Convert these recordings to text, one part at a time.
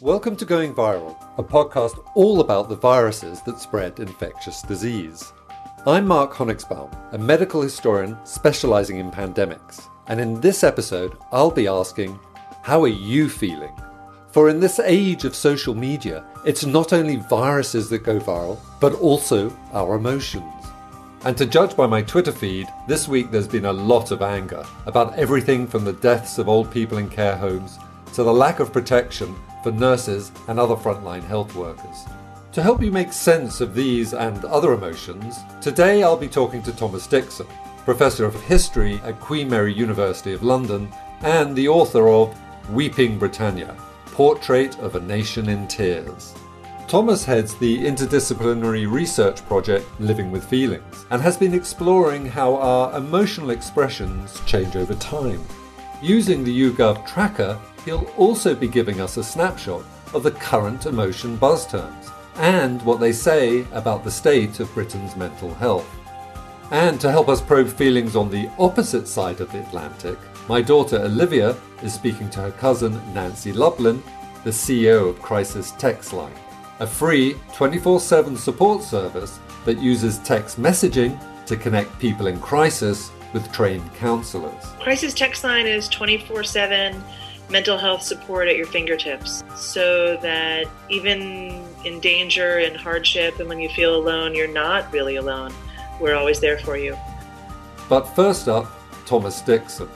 Welcome to Going Viral, a podcast all about the viruses that spread infectious disease. I'm Mark Honigsbaum, a medical historian specializing in pandemics, and in this episode, I'll be asking, How are you feeling? For in this age of social media, it's not only viruses that go viral, but also our emotions. And to judge by my Twitter feed, this week there's been a lot of anger about everything from the deaths of old people in care homes to the lack of protection for nurses and other frontline health workers. To help you make sense of these and other emotions, today I'll be talking to Thomas Dixon, Professor of History at Queen Mary University of London and the author of Weeping Britannia Portrait of a Nation in Tears. Thomas heads the interdisciplinary research project Living with Feelings and has been exploring how our emotional expressions change over time. Using the YouGov tracker, he'll also be giving us a snapshot of the current emotion buzz terms and what they say about the state of Britain's mental health. And to help us probe feelings on the opposite side of the Atlantic, my daughter Olivia is speaking to her cousin Nancy Lublin, the CEO of Crisis Text Line, a free 24 7 support service that uses text messaging to connect people in crisis with trained counselors. Crisis Text Line is 24 7 mental health support at your fingertips so that even in danger and hardship and when you feel alone, you're not really alone. We're always there for you. But first up, Thomas Dixon.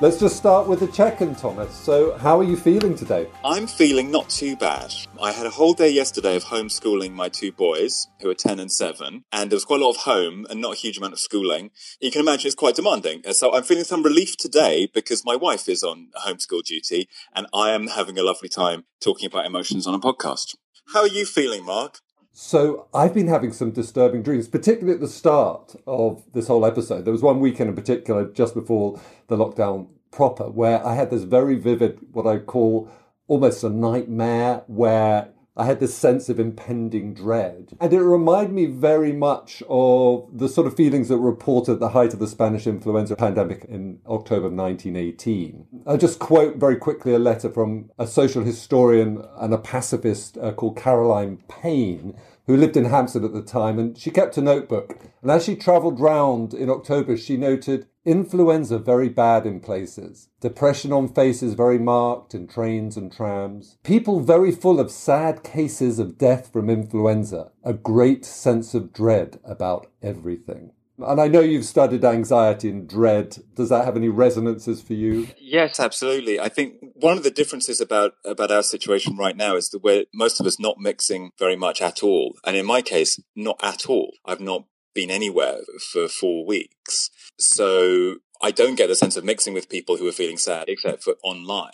Let's just start with the check-in, Thomas. So, how are you feeling today? I'm feeling not too bad. I had a whole day yesterday of homeschooling my two boys, who are 10 and 7, and there was quite a lot of home and not a huge amount of schooling. You can imagine it's quite demanding. So I'm feeling some relief today because my wife is on homeschool duty and I am having a lovely time talking about emotions on a podcast. How are you feeling, Mark? So I've been having some disturbing dreams, particularly at the start of this whole episode. There was one weekend in particular, just before the lockdown proper, where I had this very vivid, what I call almost a nightmare, where I had this sense of impending dread. And it reminded me very much of the sort of feelings that were reported at the height of the Spanish influenza pandemic in October of 1918. I'll just quote very quickly a letter from a social historian and a pacifist uh, called Caroline Playne, who lived in Hampstead at the time, and she kept a notebook. And as she travelled round in October, she noted influenza very bad in places, depression on faces very marked in trains and trams, people very full of sad cases of death from influenza, a great sense of dread about everything. And I know you've studied anxiety and dread. Does that have any resonances for you? Yes, absolutely. I think one of the differences about, about our situation right now is that we're most of us not mixing very much at all. And in my case, not at all. I've not been anywhere for four weeks. So I don't get a sense of mixing with people who are feeling sad except for online.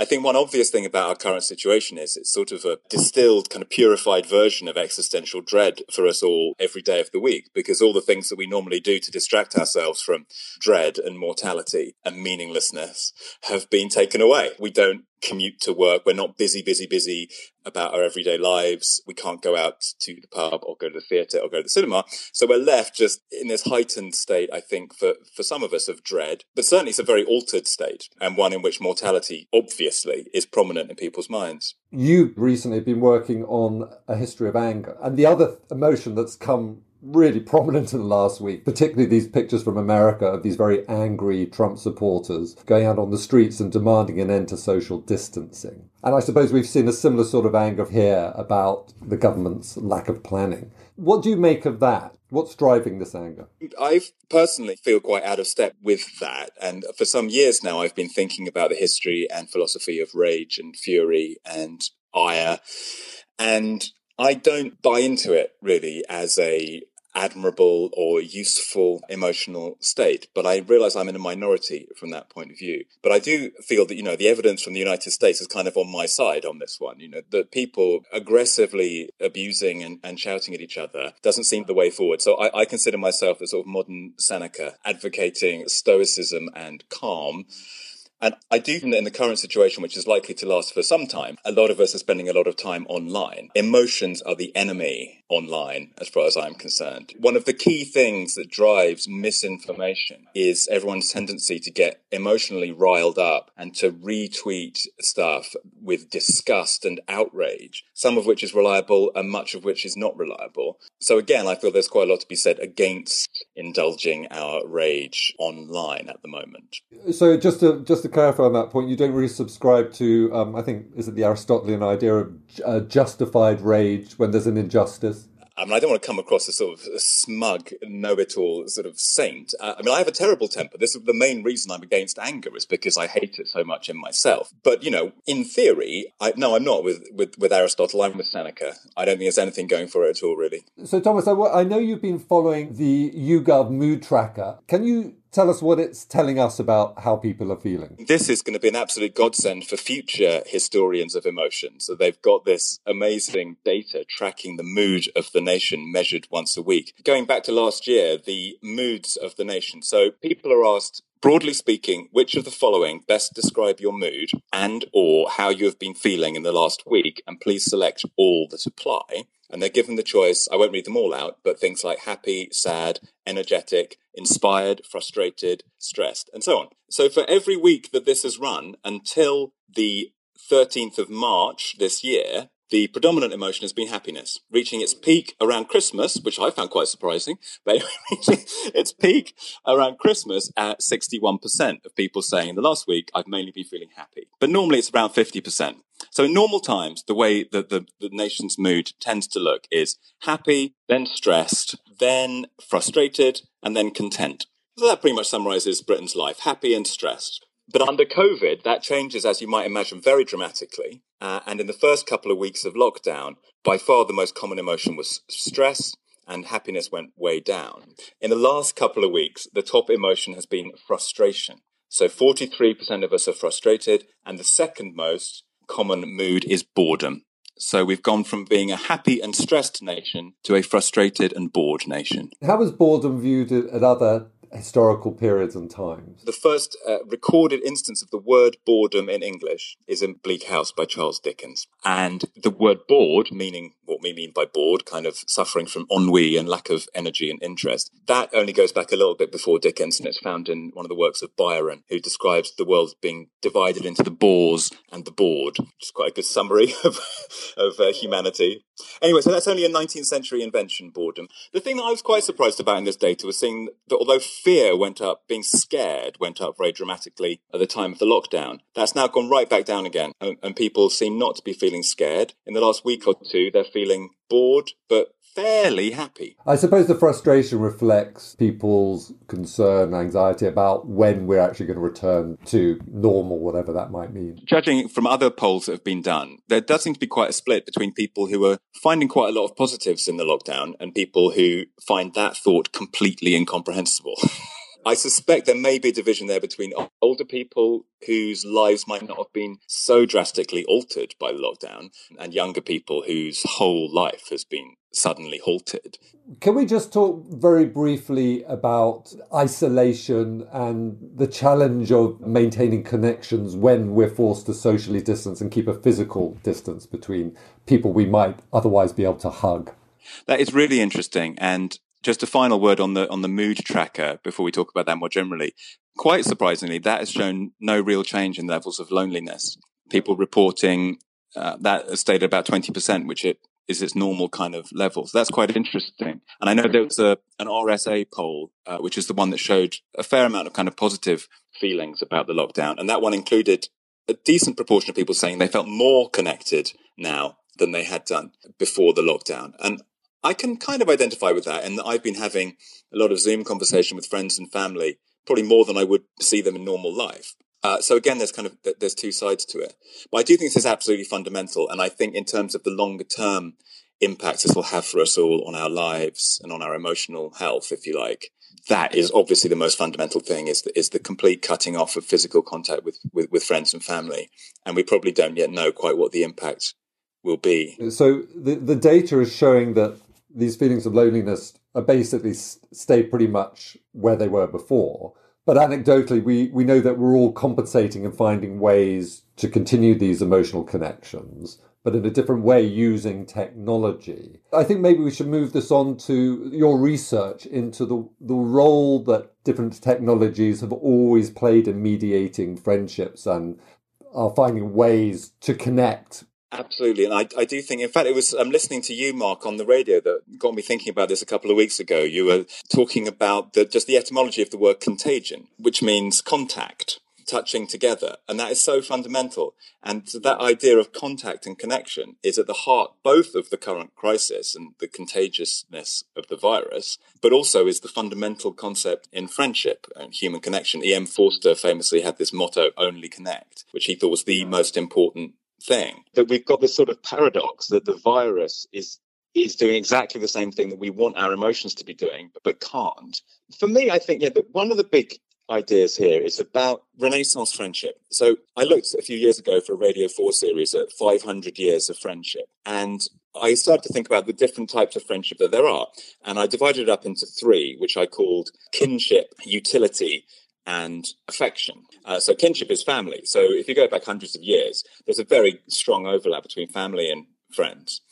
I think one obvious thing about our current situation is it's sort of a distilled, kind of purified version of existential dread for us all every day of the week, because all the things that we normally do to distract ourselves from dread and mortality and meaninglessness have been taken away. We don't commute to work. We're not busy, busy, busy about our everyday lives. We can't go out to the pub or go to the theatre or go to the cinema. So we're left just in this heightened state, I think, for, for some of us of dread, but certainly it's a very altered state and one in which mortality obviously is prominent in people's minds. You've recently been working on a history of anger and the other emotion that's come really prominent in the last week, particularly these pictures from America of these very angry Trump supporters going out on the streets and demanding an end to social distancing. And I suppose we've seen a similar sort of anger here about the government's lack of planning. What do you make of that? What's driving this anger? I personally feel quite out of step with that. And for some years now, I've been thinking about the history and philosophy of rage and fury and ire. And I don't buy into it really as a admirable or useful emotional state. But I realize I'm in a minority from that point of view. But I do feel that, you know, the evidence from the United States is kind of on my side on this one. You know, that people aggressively abusing and, and shouting at each other doesn't seem the way forward. So I, I consider myself a sort of modern Seneca advocating stoicism and calm. And I do think that in the current situation, which is likely to last for some time, a lot of us are spending a lot of time online. Emotions are the enemy online, as far as I'm concerned. One of the key things that drives misinformation is everyone's tendency to get emotionally riled up and to retweet stuff with disgust and outrage, some of which is reliable and much of which is not reliable. So, again, I feel there's quite a lot to be said against indulging our rage online at the moment. So, just to just to clarify on that point, you don't really subscribe to, um, I think, is it the Aristotelian idea of uh, justified rage when there's an injustice? I mean, I don't want to come across as sort of smug, know-it-all sort of saint. Uh, I mean, I have a terrible temper. This is the main reason I'm against anger is because I hate it so much in myself. But you know, in theory, I, no, I'm not with, with with Aristotle. I'm with Seneca. I don't think there's anything going for it at all, really. So, Thomas, I, I know you've been following the YouGov mood tracker. Can you tell us what it's telling us about how people are feeling. This is going to be an absolute godsend for future historians of emotion. So they've got this amazing data tracking the mood of the nation measured once a week. Going back to last year, the moods of the nation. So people are asked Broadly speaking, which of the following best describe your mood and or how you have been feeling in the last week? And please select all that apply. And they're given the choice, I won't read them all out, but things like happy, sad, energetic, inspired, frustrated, stressed, and so on. So for every week that this has run until the 13th of March this year, the predominant emotion has been happiness, reaching its peak around Christmas, which I found quite surprising, but its peak around Christmas at 61% of people saying in the last week, I've mainly been feeling happy. But normally it's around 50%. So in normal times, the way that the, the nation's mood tends to look is happy, then stressed, then frustrated, and then content. So that pretty much summarizes Britain's life, happy and stressed. But under COVID, that changes, as you might imagine, very dramatically. Uh, and in the first couple of weeks of lockdown, by far the most common emotion was stress, and happiness went way down. In the last couple of weeks, the top emotion has been frustration. So 43% of us are frustrated, and the second most common mood is boredom. So we've gone from being a happy and stressed nation to a frustrated and bored nation. How is boredom viewed at other historical periods and times. The first uh, recorded instance of the word boredom in English is in Bleak House by Charles Dickens. And the word bored, meaning what we mean by bored, kind of suffering from ennui and lack of energy and interest, that only goes back a little bit before Dickens, and it's found in one of the works of Byron, who describes the world being divided into the bores and the bored, which is quite a good summary of, of uh, humanity. Anyway, so that's only a 19th century invention, boredom. The thing that I was quite surprised about in this data was seeing that although fear went up, being scared went up very dramatically at the time of the lockdown, that's now gone right back down again. And, and people seem not to be feeling scared. In the last week or two, they're feeling bored, but fairly happy. I suppose the frustration reflects people's concern, and anxiety about when we're actually going to return to normal, whatever that might mean. Judging from other polls that have been done, there does seem to be quite a split between people who are finding quite a lot of positives in the lockdown and people who find that thought completely incomprehensible. I suspect there may be a division there between older people whose lives might not have been so drastically altered by the lockdown and younger people whose whole life has been suddenly halted. Can we just talk very briefly about isolation and the challenge of maintaining connections when we're forced to socially distance and keep a physical distance between people we might otherwise be able to hug? That is really interesting. And just a final word on the on the mood tracker before we talk about that more generally. Quite surprisingly, that has shown no real change in levels of loneliness. People reporting uh, that stayed at about twenty percent, which it is its normal kind of levels. That's quite interesting. And I know there was a, an RSA poll, uh, which is the one that showed a fair amount of kind of positive feelings about the lockdown. And that one included a decent proportion of people saying they felt more connected now than they had done before the lockdown. And I can kind of identify with that. And I've been having a lot of Zoom conversation with friends and family, probably more than I would see them in normal life. Uh, so again, there's kind of there's two sides to it, but I do think this is absolutely fundamental, and I think in terms of the longer term impacts this will have for us all on our lives and on our emotional health, if you like, that is obviously the most fundamental thing is the, is the complete cutting off of physical contact with, with with friends and family, and we probably don't yet know quite what the impact will be. So the the data is showing that these feelings of loneliness are basically stay pretty much where they were before But anecdotally, we, we know that we're all compensating and finding ways to continue these emotional connections, but in a different way using technology. I think maybe we should move this on to your research into the, the role that different technologies have always played in mediating friendships and are finding ways to connect Absolutely, and I, I do think. In fact, it was I'm listening to you, Mark, on the radio that got me thinking about this a couple of weeks ago. You were talking about the, just the etymology of the word contagion, which means contact, touching together, and that is so fundamental. And that idea of contact and connection is at the heart both of the current crisis and the contagiousness of the virus, but also is the fundamental concept in friendship and human connection. E.M. Forster famously had this motto, "Only connect," which he thought was the most important thing. That we've got this sort of paradox that the virus is is doing exactly the same thing that we want our emotions to be doing, but, but can't. For me, I think yeah, that one of the big ideas here is about Renaissance friendship. So I looked a few years ago for a Radio 4 series at 500 years of friendship. And I started to think about the different types of friendship that there are. And I divided it up into three, which I called kinship, utility, and affection. Uh, so kinship is family. So if you go back hundreds of years, there's a very strong overlap between family and friends.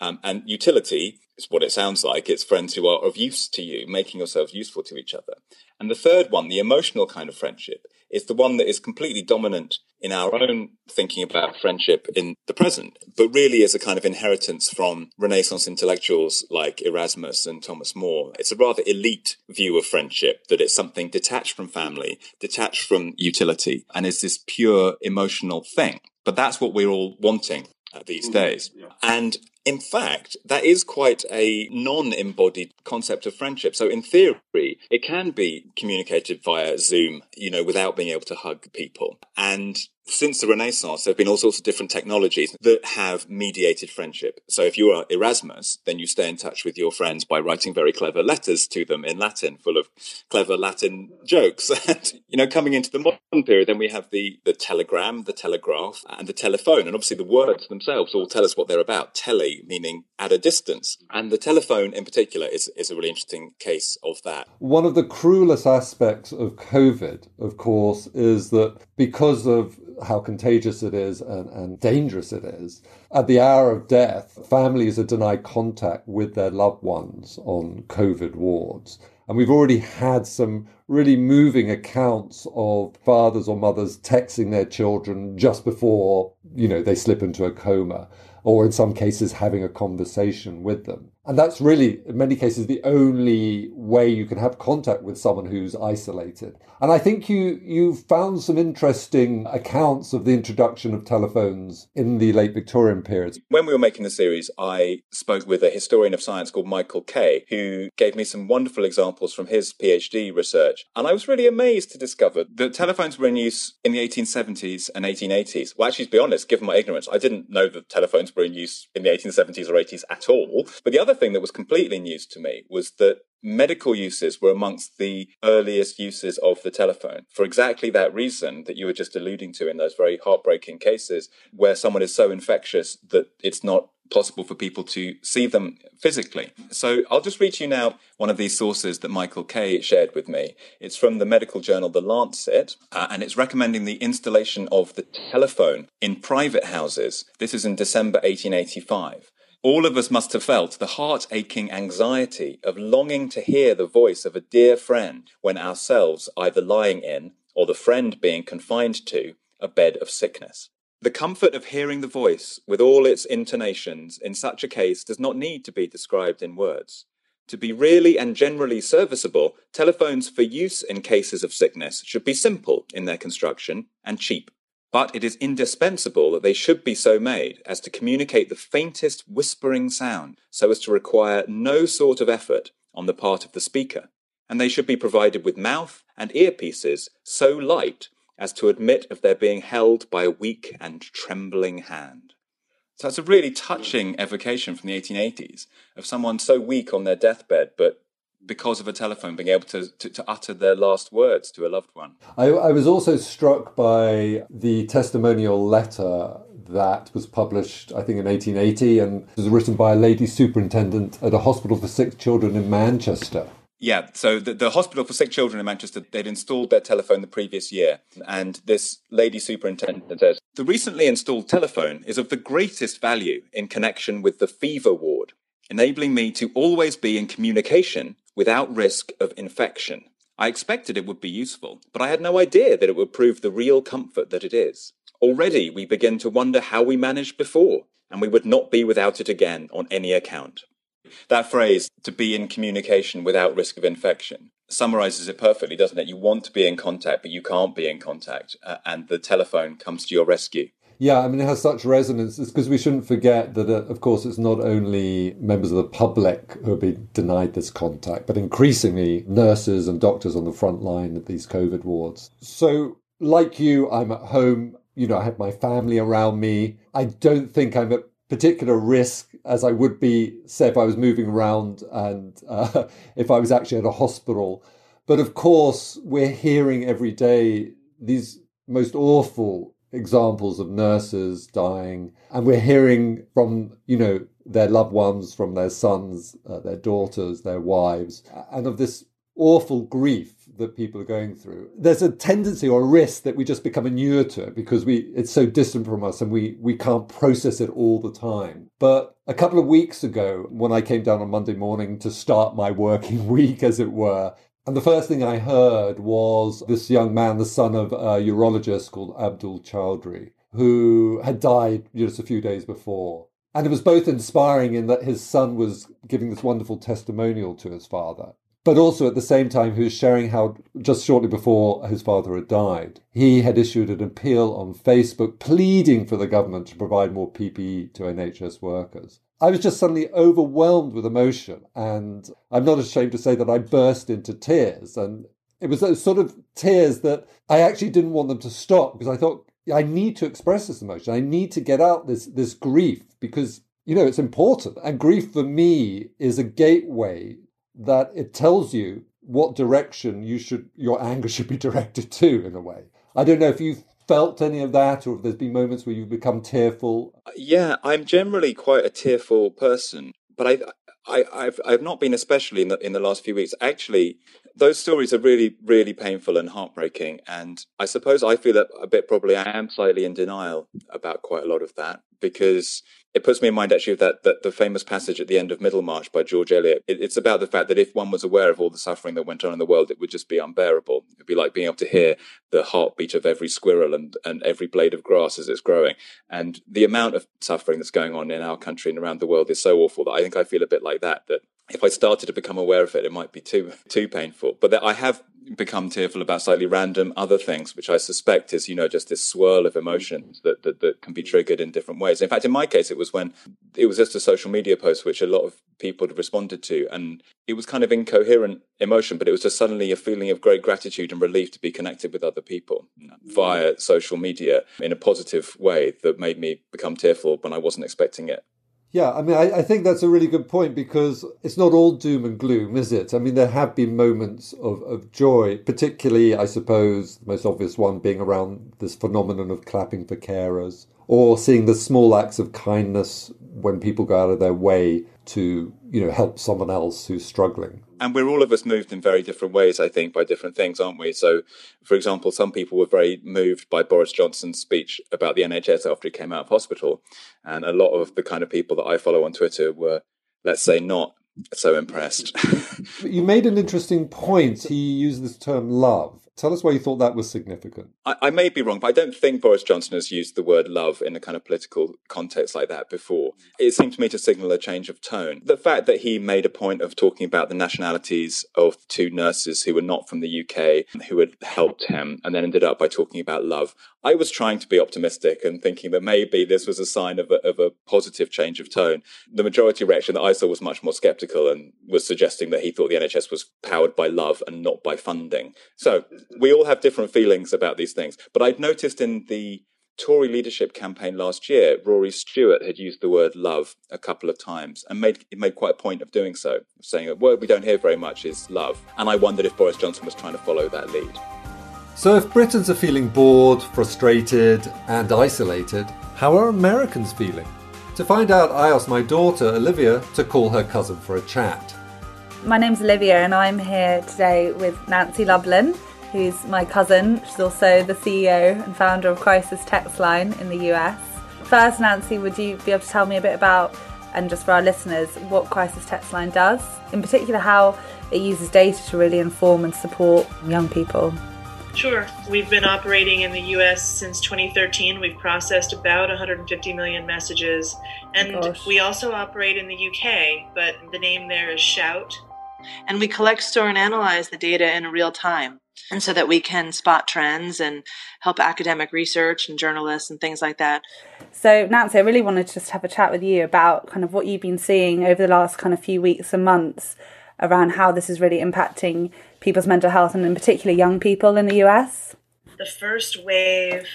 Um, and utility is what it sounds like. It's friends who are of use to you, making yourselves useful to each other. And the third one, the emotional kind of friendship, is the one that is completely dominant in our own thinking about friendship in the present, but really is a kind of inheritance from Renaissance intellectuals like Erasmus and Thomas More. It's a rather elite view of friendship that it's something detached from family, detached from utility, and is this pure emotional thing. But that's what we're all wanting uh, these mm, days. Yeah. And in fact, that is quite a non embodied concept of friendship. So, in theory, it can be communicated via Zoom, you know, without being able to hug people. And since the Renaissance, there have been all sorts of different technologies that have mediated friendship. So if you are Erasmus, then you stay in touch with your friends by writing very clever letters to them in Latin, full of clever Latin jokes. and, you know, coming into the modern period, then we have the, the telegram, the telegraph, and the telephone. And obviously the words themselves all tell us what they're about. Tele meaning at a distance. And the telephone in particular is, is a really interesting case of that. One of the cruelest aspects of COVID, of course, is that because of how contagious it is and, and dangerous it is. At the hour of death, families are denied contact with their loved ones on COVID wards. And we've already had some really moving accounts of fathers or mothers texting their children just before, you know, they slip into a coma, or in some cases having a conversation with them. And that's really, in many cases, the only way you can have contact with someone who's isolated. And I think you, you found some interesting accounts of the introduction of telephones in the late Victorian period. When we were making the series, I spoke with a historian of science called Michael Kay, who gave me some wonderful examples from his PhD research. And I was really amazed to discover that telephones were in use in the 1870s and 1880s. Well, actually, to be honest, given my ignorance, I didn't know that telephones were in use in the 1870s or 80s at all. But the other other thing that was completely news to me was that medical uses were amongst the earliest uses of the telephone for exactly that reason that you were just alluding to in those very heartbreaking cases where someone is so infectious that it's not possible for people to see them physically. So I'll just read you now one of these sources that Michael Kay shared with me. It's from the medical journal The Lancet, uh, and it's recommending the installation of the telephone in private houses. This is in December 1885. All of us must have felt the heart aching anxiety of longing to hear the voice of a dear friend when ourselves either lying in, or the friend being confined to, a bed of sickness. The comfort of hearing the voice with all its intonations in such a case does not need to be described in words. To be really and generally serviceable, telephones for use in cases of sickness should be simple in their construction and cheap but it is indispensable that they should be so made as to communicate the faintest whispering sound so as to require no sort of effort on the part of the speaker, and they should be provided with mouth and earpieces so light as to admit of their being held by a weak and trembling hand. So it's a really touching evocation from the 1880s of someone so weak on their deathbed, but because of a telephone being able to, to, to, utter their last words to a loved one. I, I was also struck by the testimonial letter that was published, I think, in 1880 and was written by a lady superintendent at a hospital for sick children in Manchester. Yeah, so the, the Hospital for Sick Children in Manchester, they'd installed their telephone the previous year. And this lady superintendent says, The recently installed telephone is of the greatest value in connection with the fever ward, enabling me to always be in communication without risk of infection. I expected it would be useful, but I had no idea that it would prove the real comfort that it is. Already we begin to wonder how we managed before, and we would not be without it again on any account. That phrase, to be in communication without risk of infection, summarizes it perfectly, doesn't it? You want to be in contact, but you can't be in contact, uh, and the telephone comes to your rescue. Yeah, I mean, it has such resonance because we shouldn't forget that, uh, of course, it's not only members of the public who are being denied this contact, but increasingly nurses and doctors on the front line at these COVID wards. So, like you, I'm at home. You know, I have my family around me. I don't think I'm at particular risk as I would be, say, if I was moving around and uh, if I was actually at a hospital. But of course, we're hearing every day these most awful examples of nurses dying, and we're hearing from, you know, their loved ones, from their sons, uh, their daughters, their wives, and of this awful grief that people are going through. There's a tendency or a risk that we just become inured to it because we it's so distant from us and we we can't process it all the time. But a couple of weeks ago, when I came down on Monday morning to start my working week, as it were, and the first thing I heard was this young man, the son of a urologist called Abdul Chowdhury, who had died just a few days before. And it was both inspiring in that his son was giving this wonderful testimonial to his father but also at the same time, he was sharing how just shortly before his father had died, he had issued an appeal on Facebook pleading for the government to provide more PPE to NHS workers. I was just suddenly overwhelmed with emotion, and I'm not ashamed to say that I burst into tears. And it was those sort of tears that I actually didn't want them to stop because I thought, I need to express this emotion. I need to get out this, this grief because, you know, it's important. And grief for me is a gateway that it tells you what direction you should your anger should be directed to in a way. I don't know if you've felt any of that or if there's been moments where you've become tearful. Yeah, I'm generally quite a tearful person, but I I, have I've not been especially in the in the last few weeks. Actually, those stories are really really painful and heartbreaking, and I suppose I feel that a bit probably I am slightly in denial about quite a lot of that because it puts me in mind actually of that, that the famous passage at the end of Middlemarch by George Eliot. It, it's about the fact that if one was aware of all the suffering that went on in the world, it would just be unbearable. It'd be like being able to hear the heartbeat of every squirrel and, and every blade of grass as it's growing. And the amount of suffering that's going on in our country and around the world is so awful that I think I feel a bit like that, that if I started to become aware of it, it might be too too painful. But I have become tearful about slightly random other things, which I suspect is, you know, just this swirl of emotions that, that, that can be triggered in different ways. In fact, in my case, it was when it was just a social media post which a lot of people had responded to, and it was kind of incoherent emotion, but it was just suddenly a feeling of great gratitude and relief to be connected with other people via social media in a positive way that made me become tearful when I wasn't expecting it. Yeah, I mean, I, I, think that's a really good point because it's not all doom and gloom, is it? I mean, there have been moments of, of joy, particularly, I suppose, the most obvious one being around this phenomenon of clapping for carers or seeing the small acts of kindness when people go out of their way to, you know, help someone else who's struggling. And we're all of us moved in very different ways, I think, by different things, aren't we? So, for example, some people were very moved by Boris Johnson's speech about the NHS after he came out of hospital. And a lot of the kind of people that I follow on Twitter were, let's say, not so impressed. you made an interesting point. He used this term love. Tell us why you thought that was significant. I, I, may be wrong, but I don't think Boris Johnson has used the word love in a kind of political context like that before. It seemed to me to signal a change of tone. The fact that he made a point of talking about the nationalities of two nurses who were not from the UK who had helped him and then ended up by talking about love. I was trying to be optimistic and thinking that maybe this was a sign of a, of a positive change of tone. The majority reaction that I saw was much more skeptical and was suggesting that he thought the NHS was powered by love and not by funding. So we all have different feelings about these things. But I'd noticed in the Tory leadership campaign last year, Rory Stewart had used the word love a couple of times and made made quite a point of doing so, saying a word we don't hear very much is love. And I wondered if Boris Johnson was trying to follow that lead. So if Britons are feeling bored, frustrated, and isolated, how are Americans feeling? To find out, I asked my daughter, Olivia, to call her cousin for a chat. My name's Olivia, and I'm here today with Nancy Lublin, who's my cousin. She's also the CEO and founder of Crisis Text Line in the US. First, Nancy, would you be able to tell me a bit about, and just for our listeners, what Crisis Text Line does? In particular, how it uses data to really inform and support young people. Sure. We've been operating in the US since 2013. We've processed about 150 million messages. And Gosh. we also operate in the UK, but the name there is Shout. And we collect, store, and analyze the data in real time. And so that we can spot trends and help academic research and journalists and things like that. So, Nancy, I really wanted to just have a chat with you about kind of what you've been seeing over the last kind of few weeks and months around how this is really impacting people's mental health and in particular young people in the US. The first wave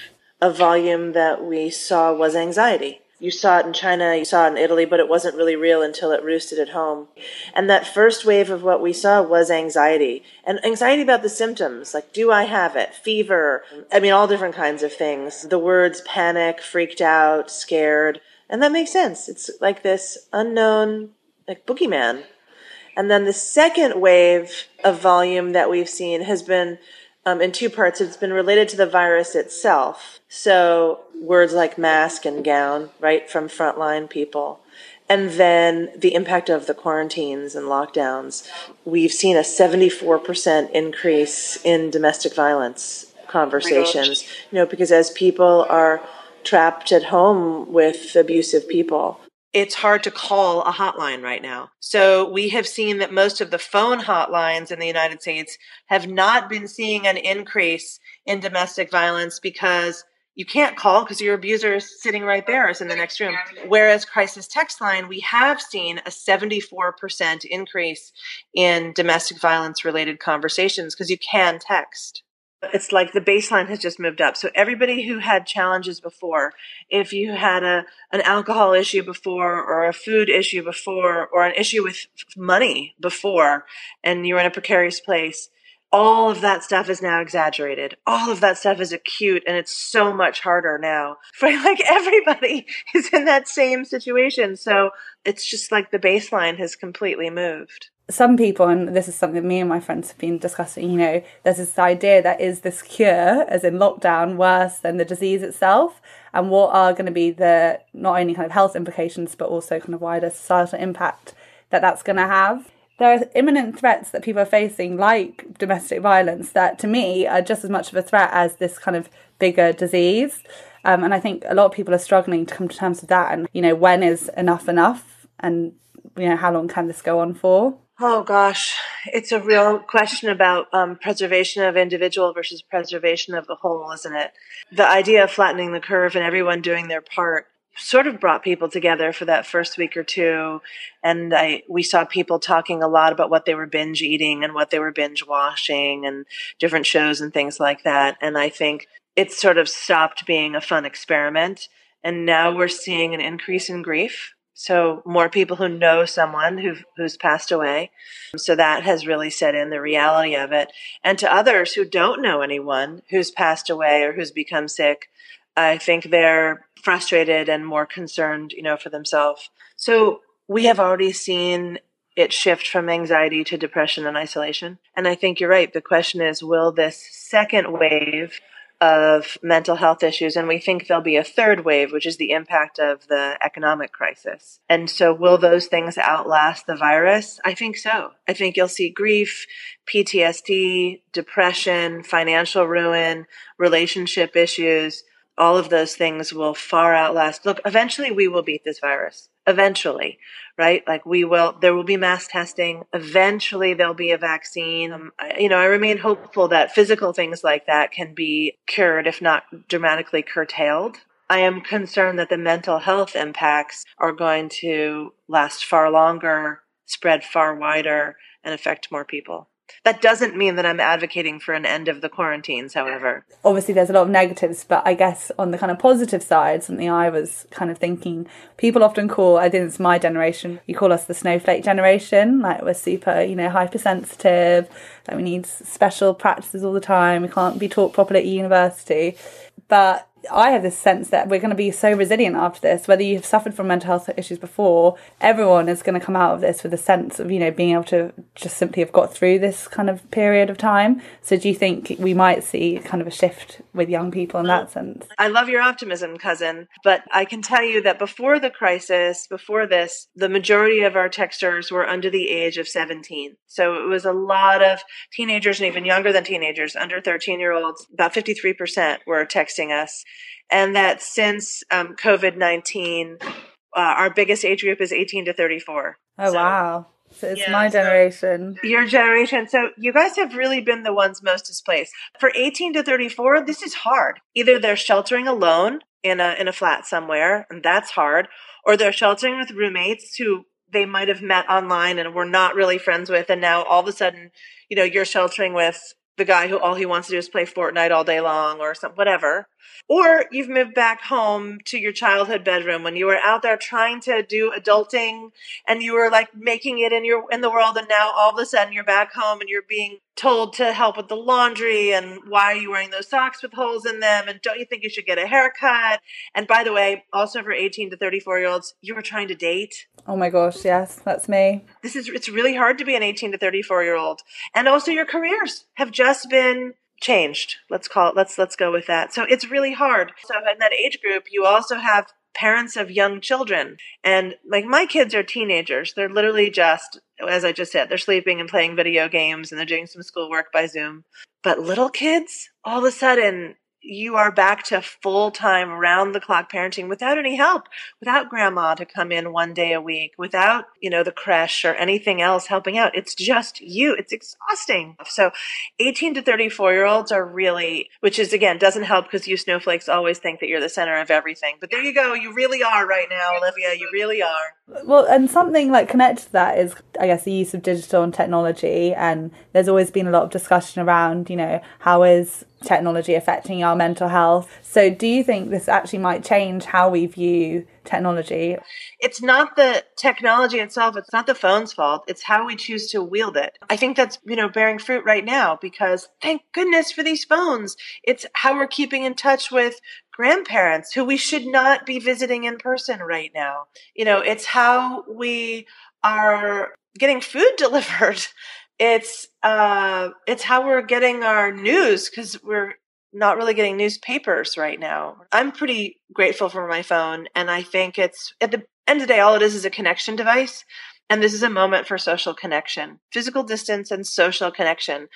of volume that we saw was anxiety. You saw it in China, you saw it in Italy, but it wasn't really real until it roosted at home. And that first wave of what we saw was anxiety. And anxiety about the symptoms, like, do I have it? Fever. I mean, all different kinds of things. The words panic, freaked out, scared. And that makes sense. It's like this unknown, like, boogeyman. And then the second wave of volume that we've seen has been um, in two parts. It's been related to the virus itself. So words like mask and gown, right, from frontline people. And then the impact of the quarantines and lockdowns. We've seen a 74% increase in domestic violence conversations, oh you know, because as people are trapped at home with abusive people, it's hard to call a hotline right now. So we have seen that most of the phone hotlines in the United States have not been seeing an increase in domestic violence because you can't call because your abuser is sitting right there, is in the next room. Whereas crisis text line, we have seen a 74% increase in domestic violence related conversations because you can text it's like the baseline has just moved up. So everybody who had challenges before, if you had a an alcohol issue before or a food issue before or an issue with money before and you're in a precarious place, all of that stuff is now exaggerated. All of that stuff is acute and it's so much harder now. For like everybody is in that same situation. So it's just like the baseline has completely moved some people, and this is something me and my friends have been discussing, you know, there's this idea that is this cure, as in lockdown, worse than the disease itself? And what are going to be the not only kind of health implications, but also kind of wider societal impact that that's going to have? There are imminent threats that people are facing, like domestic violence, that to me are just as much of a threat as this kind of bigger disease. Um, and I think a lot of people are struggling to come to terms with that. And, you know, when is enough enough? And, you know, how long can this go on for? Oh gosh, it's a real question about um, preservation of individual versus preservation of the whole, isn't it? The idea of flattening the curve and everyone doing their part sort of brought people together for that first week or two, and I we saw people talking a lot about what they were binge eating and what they were binge watching and different shows and things like that. And I think it sort of stopped being a fun experiment, and now we're seeing an increase in grief so more people who know someone who who's passed away. So that has really set in the reality of it. And to others who don't know anyone who's passed away or who's become sick, I think they're frustrated and more concerned, you know, for themselves. So we have already seen it shift from anxiety to depression and isolation. And I think you're right. The question is, will this second wave of mental health issues, and we think there'll be a third wave, which is the impact of the economic crisis. And so, will those things outlast the virus? I think so. I think you'll see grief, PTSD, depression, financial ruin, relationship issues. All of those things will far outlast. Look, eventually we will beat this virus. Eventually, right? Like we will, there will be mass testing. Eventually there'll be a vaccine. Um, I, you know, I remain hopeful that physical things like that can be cured, if not dramatically curtailed. I am concerned that the mental health impacts are going to last far longer, spread far wider, and affect more people. That doesn't mean that I'm advocating for an end of the quarantines, however. Obviously, there's a lot of negatives, but I guess on the kind of positive side, something I was kind of thinking, people often call, I think it's my generation, you call us the snowflake generation, like we're super, you know, hypersensitive, like we need special practices all the time, we can't be taught properly at university. But I have this sense that we're going to be so resilient after this. Whether you've suffered from mental health issues before, everyone is going to come out of this with a sense of, you know, being able to just simply have got through this kind of period of time. So do you think we might see kind of a shift with young people in that sense? I love your optimism, cousin. But I can tell you that before the crisis, before this, the majority of our texters were under the age of 17. So it was a lot of teenagers and even younger than teenagers, under 13 year olds. About 53% were texting us and that since um, COVID 19, uh, our biggest age group is 18 to 34. Oh, so, wow. So it's yeah, my generation. So your generation. So you guys have really been the ones most displaced. For 18 to 34, this is hard. Either they're sheltering alone in a in a flat somewhere, and that's hard, or they're sheltering with roommates who they might have met online and were not really friends with, and now all of a sudden, you know, you're sheltering with the guy who all he wants to do is play Fortnite all day long or some whatever. Or you've moved back home to your childhood bedroom when you were out there trying to do adulting and you were like making it in your in the world and now all of a sudden you're back home and you're being told to help with the laundry and why are you wearing those socks with holes in them and don't you think you should get a haircut? And by the way, also for 18 to 34 year olds, you were trying to date. Oh my gosh, yes, that's me. This is it's really hard to be an 18 to 34 year old. And also your careers have just been changed. Let's call it let's let's go with that. So it's really hard. So in that age group, you also have parents of young children. And like my kids are teenagers. They're literally just as I just said, they're sleeping and playing video games and they're doing some schoolwork by Zoom. But little kids, all of a sudden you are back to full time round the clock parenting without any help, without grandma to come in one day a week, without, you know, the creche or anything else helping out. It's just you. It's exhausting. So 18 to 34 year olds are really, which is again, doesn't help because you snowflakes always think that you're the center of everything. But there you go. You really are right now, Olivia. You really are. Well, and something like connected to that is, I guess, the use of digital and technology. And there's always been a lot of discussion around, you know, how is technology affecting our mental health. So, do you think this actually might change how we view technology? It's not the technology itself, it's not the phone's fault, it's how we choose to wield it. I think that's, you know, bearing fruit right now because thank goodness for these phones. It's how we're keeping in touch with grandparents who we should not be visiting in person right now. You know, it's how we are getting food delivered it's uh it's how we're getting our news because we're not really getting newspapers right now. I'm pretty grateful for my phone, and I think it's at the end of the day, all it is is a connection device. And this is a moment for social connection, physical distance and social connection.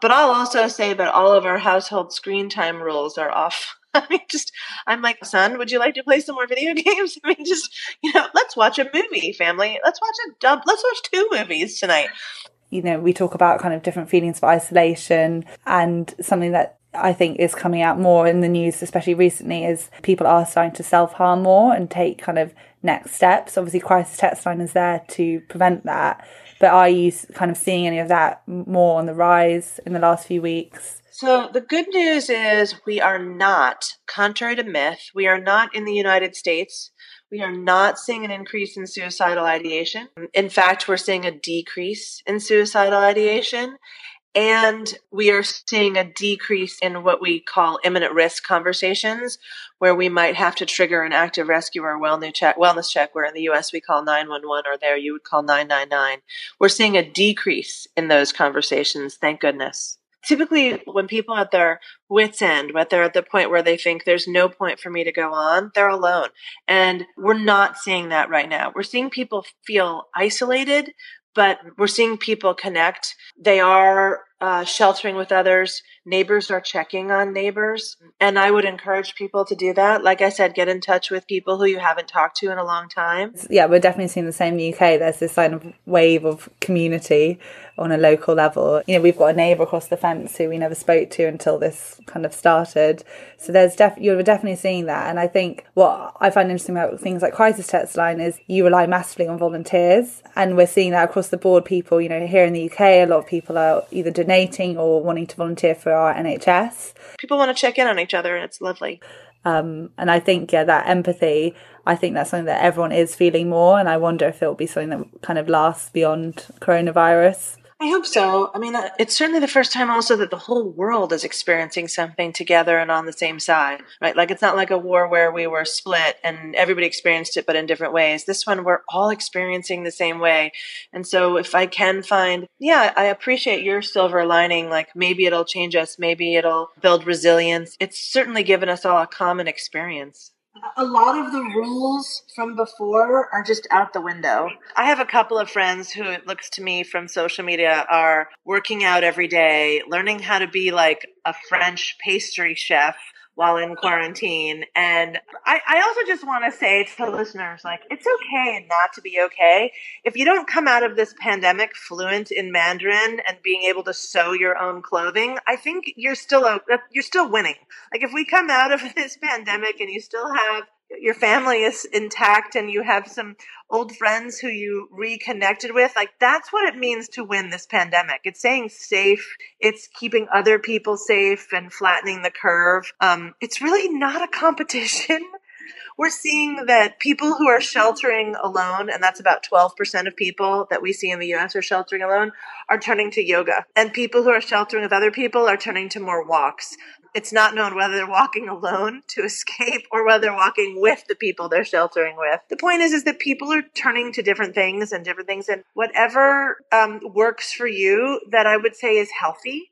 But I'll also say that all of our household screen time rules are off. I mean, just, I'm like, son, would you like to play some more video games? I mean, just, you know, let's watch a movie, family. Let's watch a dub. Let's watch two movies tonight you know, we talk about kind of different feelings of isolation and something that I think is coming out more in the news, especially recently, is people are starting to self harm more and take kind of next steps. Obviously, crisis text line is there to prevent that. But are you kind of seeing any of that more on the rise in the last few weeks? So, the good news is we are not, contrary to myth, we are not in the United States we are not seeing an increase in suicidal ideation. In fact, we're seeing a decrease in suicidal ideation. And we are seeing a decrease in what we call imminent risk conversations, where we might have to trigger an active rescue or wellness check, where in the US we call 911 or there you would call 999. We're seeing a decrease in those conversations, thank goodness typically when people at their wits end when they're at the point where they think there's no point for me to go on they're alone. And we're not seeing that right now. We're seeing people feel isolated but we're seeing people connect. They are uh, sheltering with others. Neighbors are checking on neighbors. And I would encourage people to do that. Like I said, get in touch with people who you haven't talked to in a long time. Yeah, we're definitely seeing the same in the UK. There's this kind of wave of community on a local level. You know, we've got a neighbour across the fence who we never spoke to until this kind of started. So there's def- you're definitely seeing that. And I think what I find interesting about things like Crisis Text Line is you rely massively on volunteers. And we're seeing that across the board. People, you know, here in the UK, a lot of people are either donating donating or wanting to volunteer for our NHS. People want to check in on each other, and it's lovely. Um, and I think, yeah, that empathy, I think that's something that everyone is feeling more. And I wonder if it'll be something that kind of lasts beyond coronavirus. I hope so. I mean, uh, it's certainly the first time also that the whole world is experiencing something together and on the same side, right? Like it's not like a war where we were split and everybody experienced it, but in different ways. This one, we're all experiencing the same way. And so if I can find, yeah, I appreciate your silver lining. Like maybe it'll change us. Maybe it'll build resilience. It's certainly given us all a common experience a lot of the rules from before are just out the window. I have a couple of friends who it looks to me from social media are working out every day, learning how to be like a French pastry chef while in quarantine. And I, I also just want to say to listeners, like, it's okay not to be okay. If you don't come out of this pandemic fluent in Mandarin and being able to sew your own clothing, I think you're still, you're still winning. Like, if we come out of this pandemic and you still have your family is intact and you have some old friends who you reconnected with like that's what it means to win this pandemic. It's staying safe. It's keeping other people safe and flattening the curve. Um, it's really not a competition. We're seeing that people who are sheltering alone, and that's about 12% of people that we see in the US are sheltering alone, are turning to yoga. And people who are sheltering with other people are turning to more walks it's not known whether they're walking alone to escape or whether they're walking with the people they're sheltering with. The point is, is that people are turning to different things and different things, and whatever um, works for you, that I would say is healthy.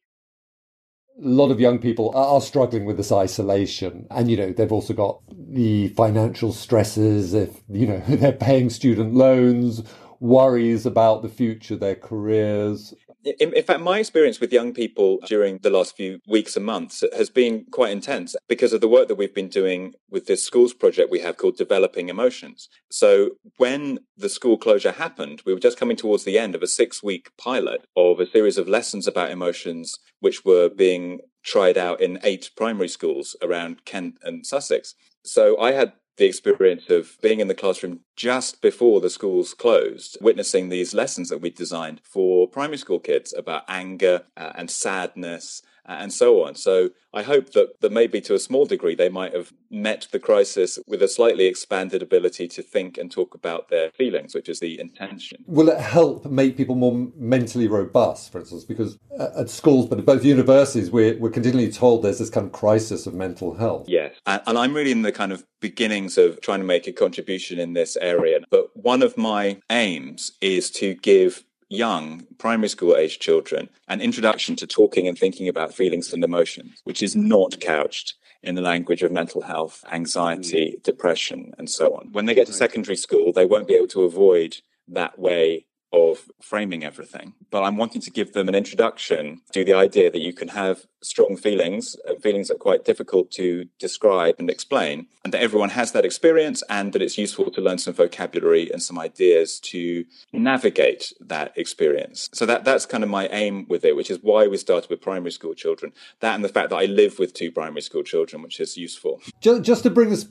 A lot of young people are struggling with this isolation, and you know they've also got the financial stresses. If you know they're paying student loans, worries about the future, their careers, in, in, fact, my experience with young people during the last few weeks and months has been quite intense because of the work that we've been doing with this schools project we have called Developing Emotions. So, when the school closure happened, we were just coming towards the end of a six week pilot of a series of lessons about emotions, which were being tried out in eight primary schools around Kent and Sussex. So, I had the experience of being in the classroom just before the schools closed, witnessing these lessons that we designed for primary school kids about anger uh, and sadness and so on. So I hope that, that maybe to a small degree they might have met the crisis with a slightly expanded ability to think and talk about their feelings, which is the intention. Will it help make people more mentally robust, for instance? Because uh, at schools, but at both universities, we're, we're continually told there's this kind of crisis of mental health. Yes. And, and I'm really in the kind of beginnings of trying to make a contribution in this area. But one of my aims is to give young primary school age children an introduction to talking and thinking about feelings and emotions, which is not couched in the language of mental health, anxiety, mm. depression, and so on. When they get to secondary school, they won't be able to avoid that way of framing everything. But I'm wanting to give them an introduction to the idea that you can have strong feelings, feelings that are quite difficult to describe and explain, and that everyone has that experience, and that it's useful to learn some vocabulary and some ideas to navigate that experience. So that that's kind of my aim with it, which is why we started with primary school children. That and the fact that I live with two primary school children, which is useful. Just, just to bring us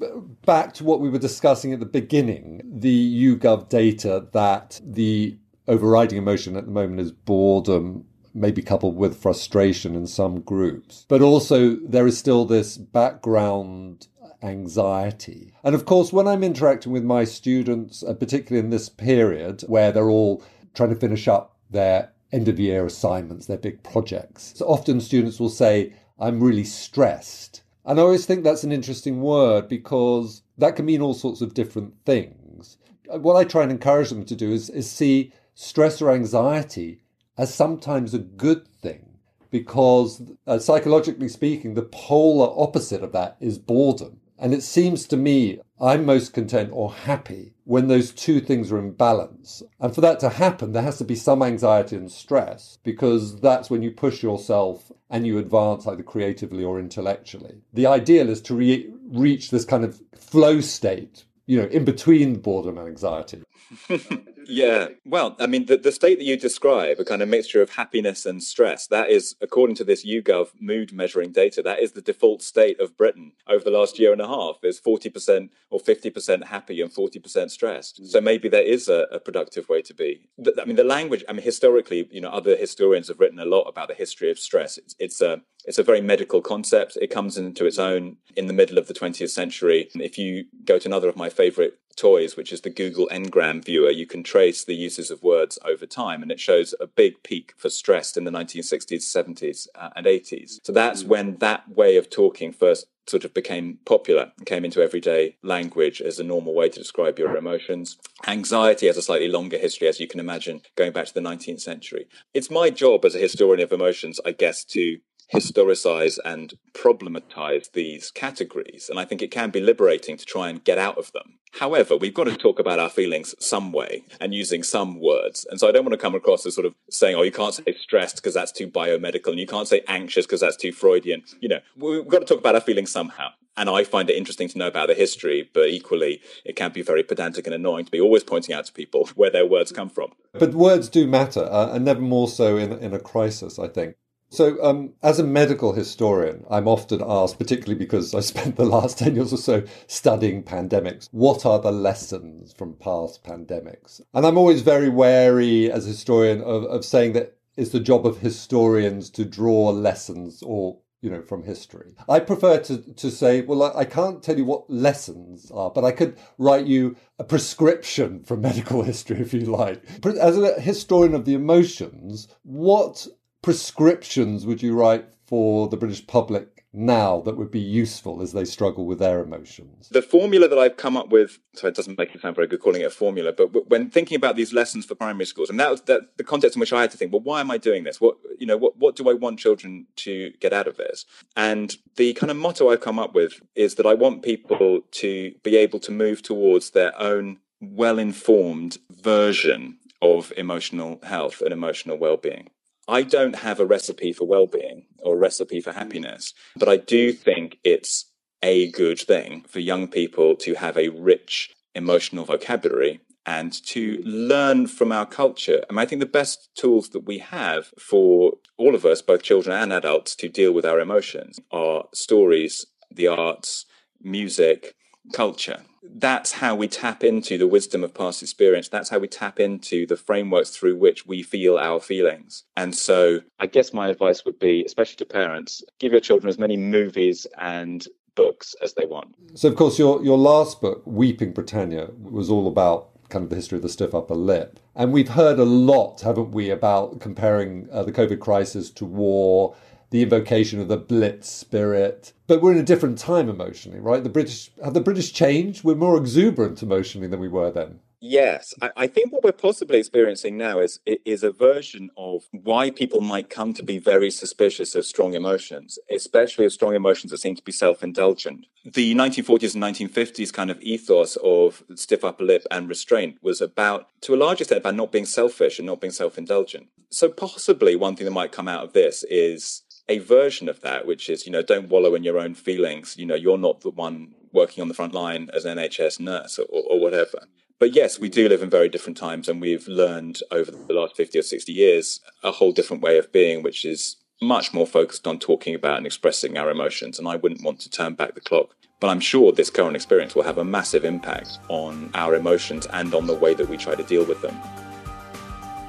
back to what we were discussing at the beginning, the YouGov data that the overriding emotion at the moment is boredom, maybe coupled with frustration in some groups. But also, there is still this background anxiety. And of course, when I'm interacting with my students, uh, particularly in this period where they're all trying to finish up their end of year assignments, their big projects, so often students will say, I'm really stressed. And I always think that's an interesting word because that can mean all sorts of different things. What I try and encourage them to do is, is see stress or anxiety as sometimes a good thing because, uh, psychologically speaking, the polar opposite of that is boredom. And it seems to me I'm most content or happy when those two things are in balance. And for that to happen, there has to be some anxiety and stress because that's when you push yourself and you advance either creatively or intellectually. The ideal is to re- reach this kind of flow state, you know, in between boredom and anxiety. Yeah. Well, I mean, the, the state that you describe, a kind of mixture of happiness and stress, that is, according to this YouGov mood measuring data, that is the default state of Britain over the last year and a half is 40% or 50% happy and 40% stressed. Mm. So maybe there is a, a productive way to be. I mean, the language, I mean, historically, you know, other historians have written a lot about the history of stress. It's, it's a, it's a very medical concept. It comes into its own in the middle of the 20th century. If you go to another of my favorite toys, which is the Google Ngram viewer, you can trace the uses of words over time, and it shows a big peak for stressed in the 1960s, 70s, uh, and 80s. So that's when that way of talking first sort of became popular and came into everyday language as a normal way to describe your emotions. Anxiety has a slightly longer history, as you can imagine, going back to the 19th century. It's my job as a historian of emotions, I guess, to historicize and problematize these categories. And I think it can be liberating to try and get out of them. However, we've got to talk about our feelings some way and using some words. And so I don't want to come across as sort of saying, oh, you can't say stressed because that's too biomedical and you can't say anxious because that's too Freudian. You know, we've got to talk about our feelings somehow. And I find it interesting to know about the history, but equally, it can be very pedantic and annoying to be always pointing out to people where their words come from. But words do matter, uh, and never more so in, in a crisis, I think. So, um, as a medical historian, I'm often asked, particularly because I spent the last 10 years or so studying pandemics, what are the lessons from past pandemics? And I'm always very wary as a historian of, of saying that it's the job of historians to draw lessons or you know, from history. I prefer to, to say, well, I, I, can't tell you what lessons are, but I could write you a prescription from medical history if you like. As a historian of the emotions, what prescriptions would you write for the British public now that would be useful as they struggle with their emotions? The formula that I've come up with, so it doesn't make it sound very good calling it a formula, but when thinking about these lessons for primary schools, and that was that, the context in which I had to think, well, why am I doing this? What you know, what what do I want children to get out of this? And the kind of motto I've come up with is that I want people to be able to move towards their own well-informed version of emotional health and emotional well-being. I don't have a recipe for well-being or a recipe for mm. happiness, but I do think it's a good thing for young people to have a rich emotional vocabulary and to mm. learn from our culture. And I think the best tools that we have for all of us, both children and adults, to deal with our emotions are stories, the arts, music, culture that's how we tap into the wisdom of past experience. That's how we tap into the frameworks through which we feel our feelings. And so I guess my advice would be, especially to parents, give your children as many movies and books as they want. So, of course, your, your last book, Weeping Britannia, was all about kind of the history of the stiff upper lip. And we've heard a lot, haven't we, about comparing uh, the COVID crisis to war the invocation of the Blitz spirit. But we're in a different time emotionally, right? The British have the British changed. We're more exuberant emotionally than we were then. Yes, I, I, think what we're possibly experiencing now is is a version of why people might come to be very suspicious of strong emotions, especially of strong emotions that seem to be self-indulgent. The 1940s and 1950s kind of ethos of stiff upper lip and restraint was about, to a large extent, about not being selfish and not being self-indulgent. So possibly one thing that might come out of this is a version of that, which is, you know, don't wallow in your own feelings. You know, you're not the one working on the front line as an NHS nurse or, or whatever. But yes, we do live in very different times, and we've learned over the last 50 or 60 years a whole different way of being, which is much more focused on talking about and expressing our emotions. And I wouldn't want to turn back the clock. But I'm sure this current experience will have a massive impact on our emotions and on the way that we try to deal with them.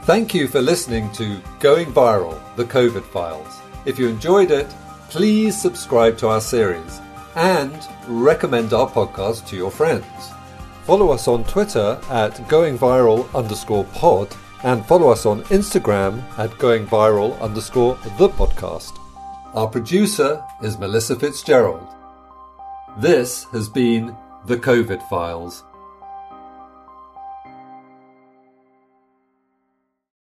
Thank you for listening to Going Viral, the COVID Files. If you enjoyed it, please subscribe to our series and recommend our podcast to your friends. Follow us on Twitter at goingviral underscore pod and follow us on Instagram at goingviral underscore the podcast. Our producer is Melissa Fitzgerald. This has been The COVID Files.